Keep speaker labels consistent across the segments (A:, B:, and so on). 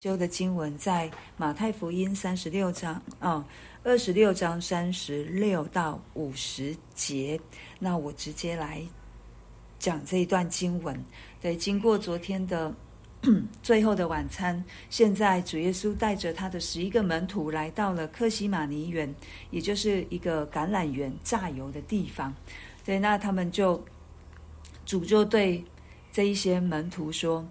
A: 修的经文在马太福音三十六章啊，二十六章三十六到五十节。那我直接来讲这一段经文。对，经过昨天的 最后的晚餐，现在主耶稣带着他的十一个门徒来到了客西马尼园，也就是一个橄榄园榨油的地方。对，那他们就主就对这一些门徒说。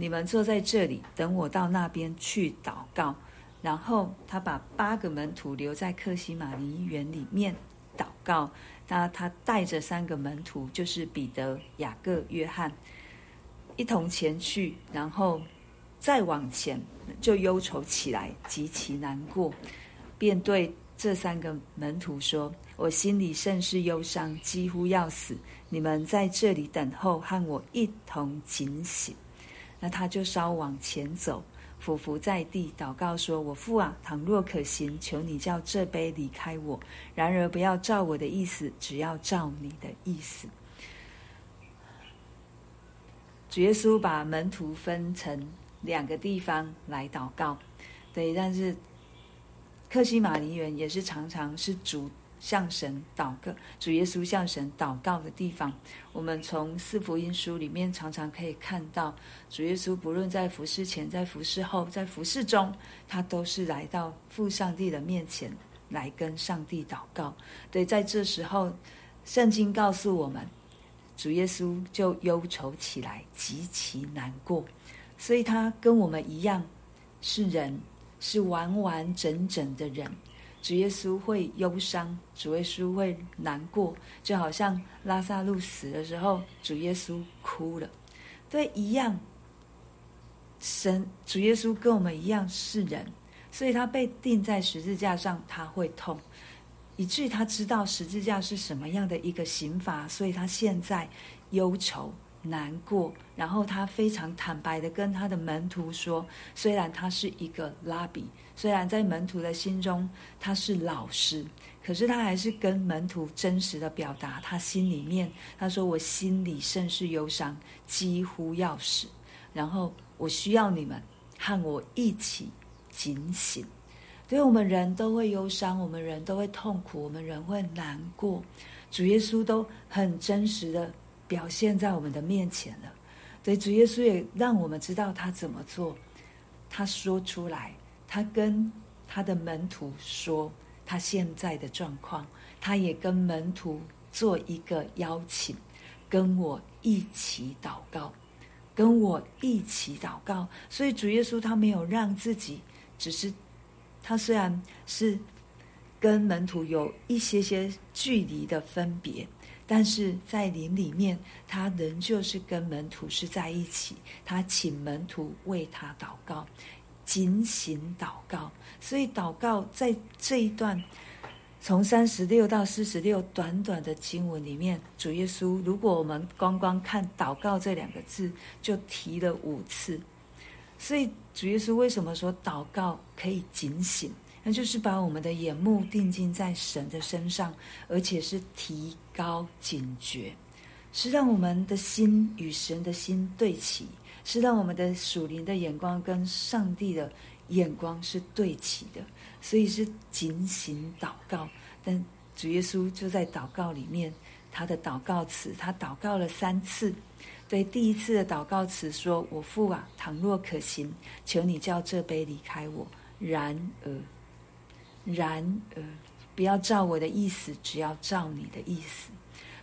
A: 你们坐在这里，等我到那边去祷告。然后他把八个门徒留在克西马尼园里面祷告。他他带着三个门徒，就是彼得、雅各、约翰，一同前去。然后再往前，就忧愁起来，极其难过，便对这三个门徒说：“我心里甚是忧伤，几乎要死。你们在这里等候，和我一同警醒。”那他就稍往前走，俯伏在地祷告说：“我父啊，倘若可行，求你叫这杯离开我；然而不要照我的意思，只要照你的意思。”主耶稣把门徒分成两个地方来祷告，对，但是克西马尼园也是常常是主。向神祷告，主耶稣向神祷告的地方，我们从四福音书里面常常可以看到，主耶稣不论在服侍前、在服侍后、在服侍中，他都是来到父上帝的面前来跟上帝祷告。对，在这时候，圣经告诉我们，主耶稣就忧愁起来，极其难过，所以他跟我们一样是人，是完完整整的人。主耶稣会忧伤，主耶稣会难过，就好像拉撒路死的时候，主耶稣哭了。对，一样，神主耶稣跟我们一样是人，所以他被钉在十字架上，他会痛，以至于他知道十字架是什么样的一个刑罚，所以他现在忧愁。难过，然后他非常坦白的跟他的门徒说：“虽然他是一个拉比，虽然在门徒的心中他是老师，可是他还是跟门徒真实的表达他心里面。他说：‘我心里甚是忧伤，几乎要死。’然后我需要你们和我一起警醒。对，我们人都会忧伤，我们人都会痛苦，我们人会难过。主耶稣都很真实的。”表现在我们的面前了，所以，主耶稣也让我们知道他怎么做。他说出来，他跟他的门徒说他现在的状况，他也跟门徒做一个邀请，跟我一起祷告，跟我一起祷告。所以主耶稣他没有让自己，只是他虽然是跟门徒有一些些距离的分别。但是在灵里面，他仍旧是跟门徒是在一起。他请门徒为他祷告，警醒祷告。所以祷告在这一段从三十六到四十六短短的经文里面，主耶稣，如果我们光光看“祷告”这两个字，就提了五次。所以主耶稣为什么说祷告可以警醒？那就是把我们的眼目定睛在神的身上，而且是提高警觉，是让我们的心与神的心对齐，是让我们的属灵的眼光跟上帝的眼光是对齐的，所以是警醒祷告。但主耶稣就在祷告里面，他的祷告词，他祷告了三次。对，第一次的祷告词说：“我父啊，倘若可行，求你叫这杯离开我。然而。”然而，不要照我的意思，只要照你的意思。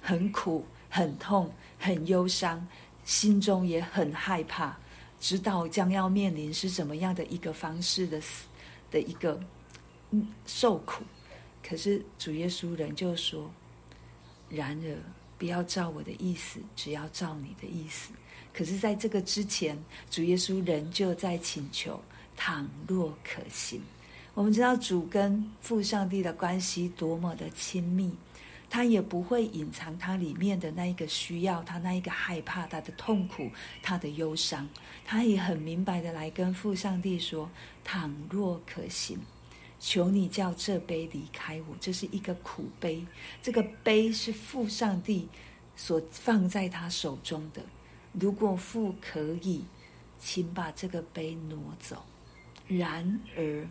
A: 很苦，很痛，很忧伤，心中也很害怕，知道将要面临是怎么样的一个方式的死的一个受苦。可是主耶稣仍旧说：“然而，不要照我的意思，只要照你的意思。”可是，在这个之前，主耶稣仍旧在请求：“倘若可行。”我们知道主跟父上帝的关系多么的亲密，他也不会隐藏他里面的那一个需要，他那一个害怕，他的痛苦，他的忧伤，他也很明白的来跟父上帝说：倘若可行，求你叫这杯离开我。这是一个苦杯，这个杯是父上帝所放在他手中的。如果父可以请把这个杯挪走。然而，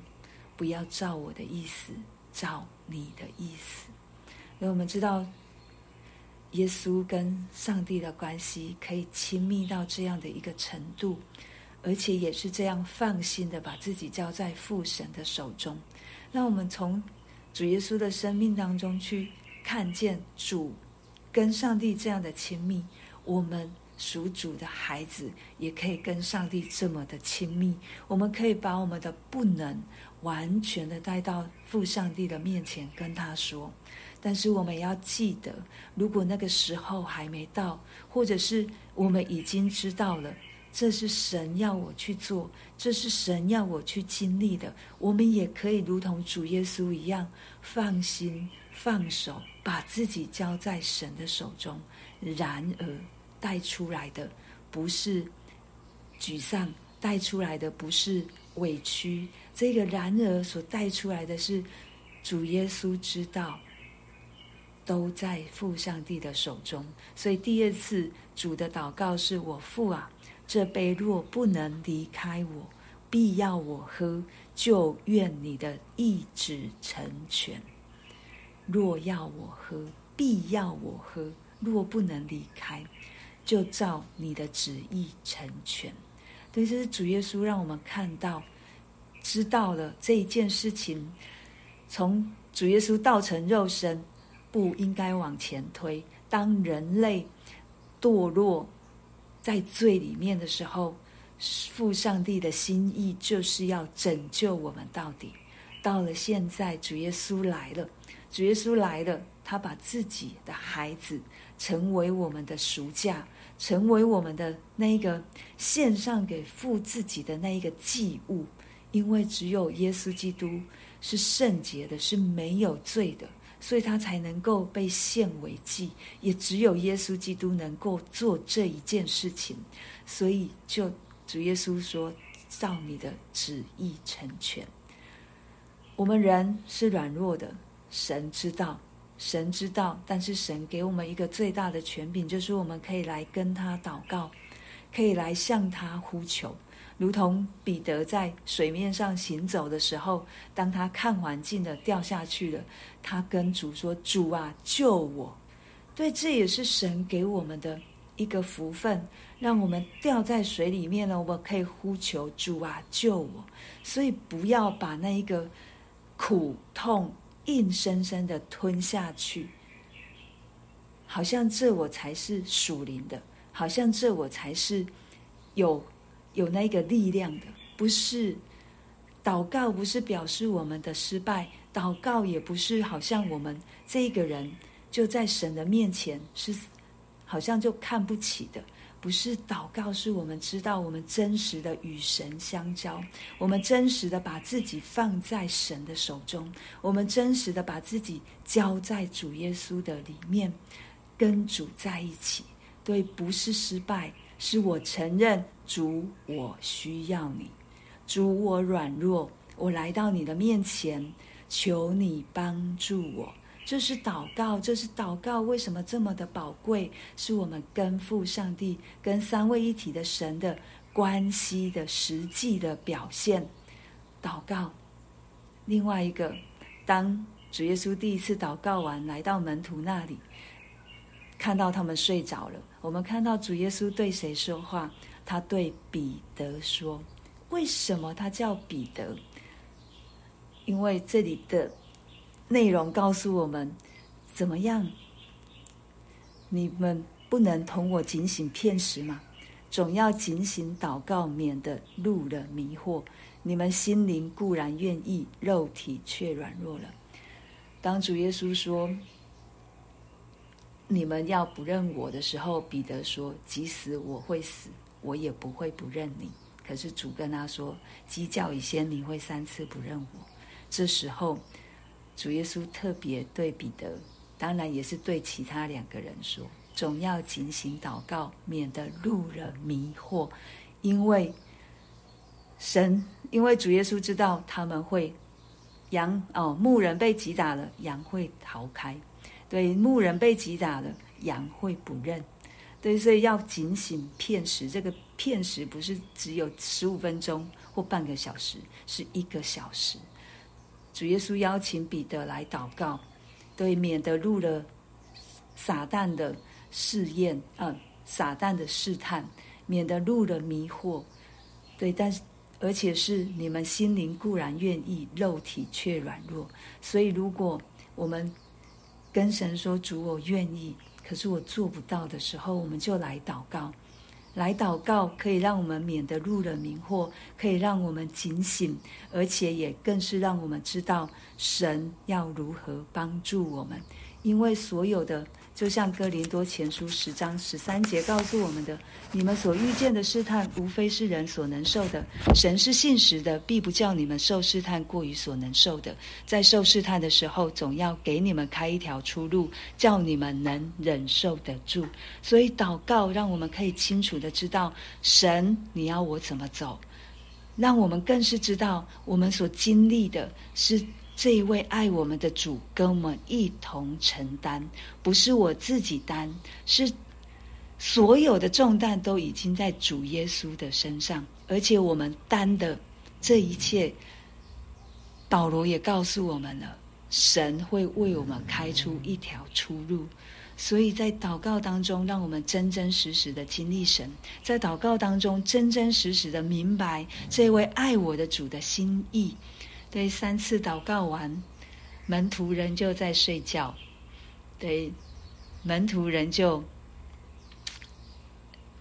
A: 不要照我的意思，照你的意思。因为我们知道，耶稣跟上帝的关系可以亲密到这样的一个程度，而且也是这样放心的把自己交在父神的手中。让我们从主耶稣的生命当中去看见主跟上帝这样的亲密，我们属主的孩子也可以跟上帝这么的亲密。我们可以把我们的不能完全的带到父上帝的面前跟他说。但是我们要记得，如果那个时候还没到，或者是我们已经知道了。这是神要我去做，这是神要我去经历的。我们也可以如同主耶稣一样，放心放手，把自己交在神的手中。然而，带出来的不是沮丧，带出来的不是委屈。这个然而所带出来的是，主耶稣知道，都在父上帝的手中。所以第二次主的祷告是我父啊。这杯若不能离开我，必要我喝，就愿你的意旨成全。若要我喝，必要我喝；若不能离开，就照你的旨意成全。对，这是主耶稣让我们看到、知道了这一件事情。从主耶稣道成肉身，不应该往前推。当人类堕落。在罪里面的时候，父上帝的心意就是要拯救我们到底。到了现在，主耶稣来了，主耶稣来了，他把自己的孩子成为我们的赎价，成为我们的那一个献上给父自己的那一个祭物。因为只有耶稣基督是圣洁的，是没有罪的。所以他才能够被献为祭，也只有耶稣基督能够做这一件事情。所以就主耶稣说：“照你的旨意成全。”我们人是软弱的，神知道，神知道。但是神给我们一个最大的权柄，就是我们可以来跟他祷告，可以来向他呼求。如同彼得在水面上行走的时候，当他看环境的掉下去了，他跟主说：“主啊，救我！”对，这也是神给我们的一个福分，让我们掉在水里面了，我们可以呼求主啊，救我！所以不要把那一个苦痛硬生生的吞下去，好像这我才是属灵的，好像这我才是有。有那个力量的，不是祷告，不是表示我们的失败，祷告也不是好像我们这一个人就在神的面前是好像就看不起的，不是祷告，是我们知道我们真实的与神相交，我们真实的把自己放在神的手中，我们真实的把自己交在主耶稣的里面，跟主在一起，对，不是失败。是我承认主，我需要你，主，我软弱，我来到你的面前，求你帮助我。这是祷告，这是祷告。为什么这么的宝贵？是我们跟父上帝、跟三位一体的神的关系的实际的表现。祷告。另外一个，当主耶稣第一次祷告完，来到门徒那里。看到他们睡着了，我们看到主耶稣对谁说话？他对彼得说：“为什么他叫彼得？因为这里的内容告诉我们，怎么样？你们不能同我警醒片时吗？总要警醒祷告，免得入了迷惑。你们心灵固然愿意，肉体却软弱了。”当主耶稣说。你们要不认我的时候，彼得说：“即使我会死，我也不会不认你。”可是主跟他说：“鸡叫以先，你会三次不认我。”这时候，主耶稣特别对彼得，当然也是对其他两个人说：“总要警醒祷告，免得入了迷惑。因为神，因为主耶稣知道他们会羊哦，牧人被击打了，羊会逃开。”对，牧人被击打了，羊会不认。对，所以要警醒片时。这个片时不是只有十五分钟或半个小时，是一个小时。主耶稣邀请彼得来祷告，对，免得入了撒旦的试验，嗯，撒旦的试探，免得入了迷惑。对，但是而且是你们心灵固然愿意，肉体却软弱。所以如果我们跟神说：“主，我愿意。”可是我做不到的时候，我们就来祷告。来祷告可以让我们免得入了迷惑，可以让我们警醒，而且也更是让我们知道神要如何帮助我们。因为所有的，就像哥林多前书十章十三节告诉我们的，你们所遇见的试探，无非是人所能受的。神是信实的，必不叫你们受试探过于所能受的。在受试探的时候，总要给你们开一条出路，叫你们能忍受得住。所以祷告，让我们可以清楚的知道，神你要我怎么走，让我们更是知道，我们所经历的是。这一位爱我们的主跟我们一同承担，不是我自己担，是所有的重担都已经在主耶稣的身上，而且我们担的这一切，保罗也告诉我们了，神会为我们开出一条出路。所以在祷告当中，让我们真真实实的经历神，在祷告当中真真实实的明白这位爱我的主的心意。对，三次祷告完，门徒仍旧在睡觉。对，门徒仍旧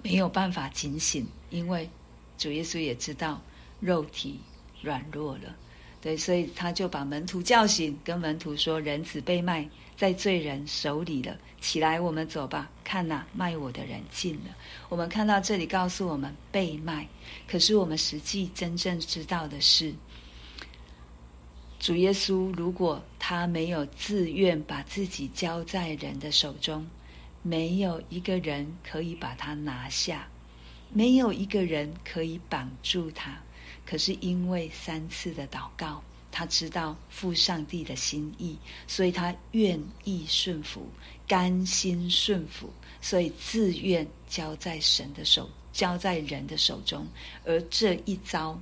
A: 没有办法警醒，因为主耶稣也知道肉体软弱了。对，所以他就把门徒叫醒，跟门徒说：“人子被卖在罪人手里了，起来，我们走吧。看呐，卖我的人近了。”我们看到这里告诉我们被卖，可是我们实际真正知道的是。主耶稣，如果他没有自愿把自己交在人的手中，没有一个人可以把他拿下，没有一个人可以绑住他。可是因为三次的祷告，他知道父上帝的心意，所以他愿意顺服，甘心顺服，所以自愿交在神的手，交在人的手中。而这一遭。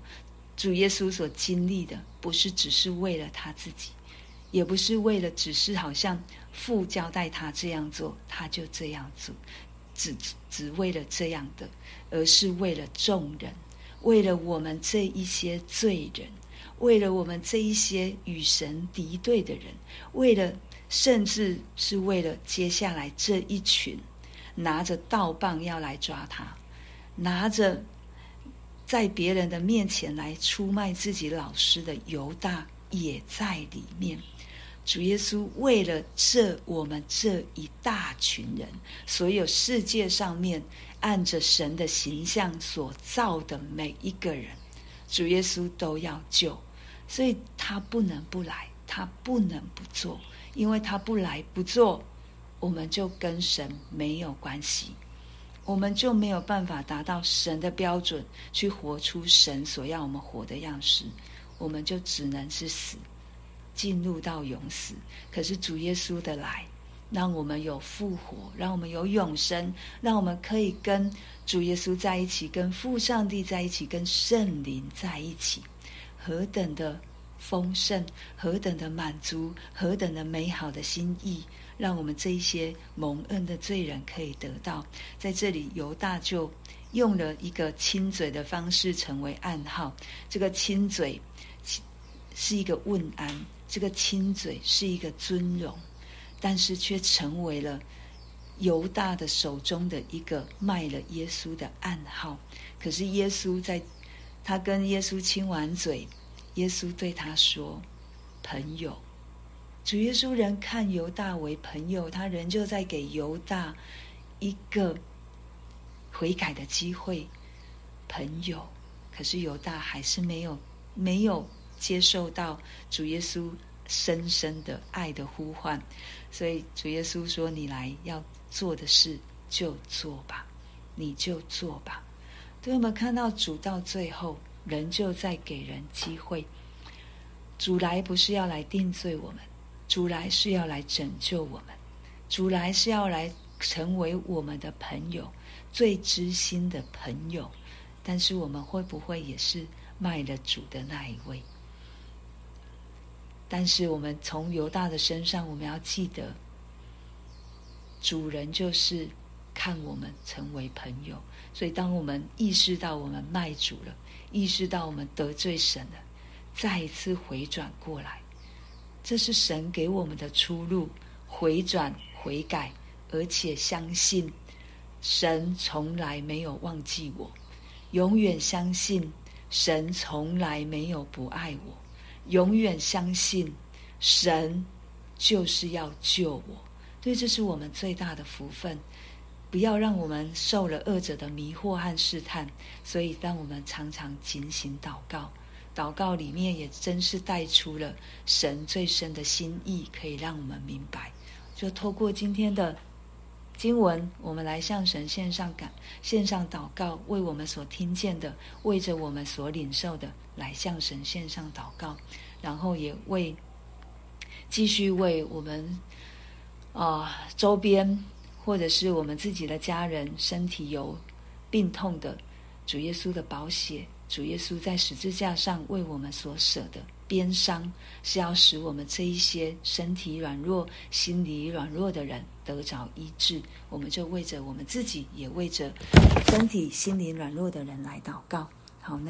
A: 主耶稣所经历的，不是只是为了他自己，也不是为了只是好像父交代他这样做，他就这样做，只只为了这样的，而是为了众人，为了我们这一些罪人，为了我们这一些与神敌对的人，为了甚至是为了接下来这一群拿着刀棒要来抓他，拿着。在别人的面前来出卖自己老师的犹大也在里面。主耶稣为了这我们这一大群人，所有世界上面按着神的形象所造的每一个人，主耶稣都要救，所以他不能不来，他不能不做，因为他不来不做，我们就跟神没有关系。我们就没有办法达到神的标准，去活出神所要我们活的样式，我们就只能是死，进入到永死。可是主耶稣的来，让我们有复活，让我们有永生，让我们可以跟主耶稣在一起，跟父上帝在一起，跟圣灵在一起，何等的丰盛，何等的满足，何等的美好的心意。让我们这一些蒙恩的罪人可以得到，在这里犹大就用了一个亲嘴的方式成为暗号。这个亲嘴是一个问安，这个亲嘴是一个尊荣，但是却成为了犹大的手中的一个卖了耶稣的暗号。可是耶稣在他跟耶稣亲完嘴，耶稣对他说：“朋友。”主耶稣仍看犹大为朋友，他仍旧在给犹大一个悔改的机会。朋友，可是犹大还是没有没有接受到主耶稣深深的爱的呼唤，所以主耶稣说：“你来要做的事就做吧，你就做吧。”对，我们看到主到最后仍旧在给人机会。主来不是要来定罪我们。主来是要来拯救我们，主来是要来成为我们的朋友，最知心的朋友。但是我们会不会也是卖了主的那一位？但是我们从犹大的身上，我们要记得，主人就是看我们成为朋友。所以，当我们意识到我们卖主了，意识到我们得罪神了，再一次回转过来，这是神给我们的出路。回转、悔改，而且相信神从来没有忘记我，永远相信神从来没有不爱我，永远相信神就是要救我。对，这是我们最大的福分。不要让我们受了恶者的迷惑和试探，所以让我们常常警醒祷告。祷告里面也真是带出了神最深的心意，可以让我们明白。就透过今天的经文，我们来向神献上感，献上祷告，为我们所听见的，为着我们所领受的，来向神献上祷告，然后也为继续为我们啊、周边。或者是我们自己的家人身体有病痛的，主耶稣的宝血，主耶稣在十字架上为我们所舍的鞭伤，是要使我们这一些身体软弱、心理软弱的人得着医治。我们就为着我们自己，也为着身体、心灵软弱的人来祷告。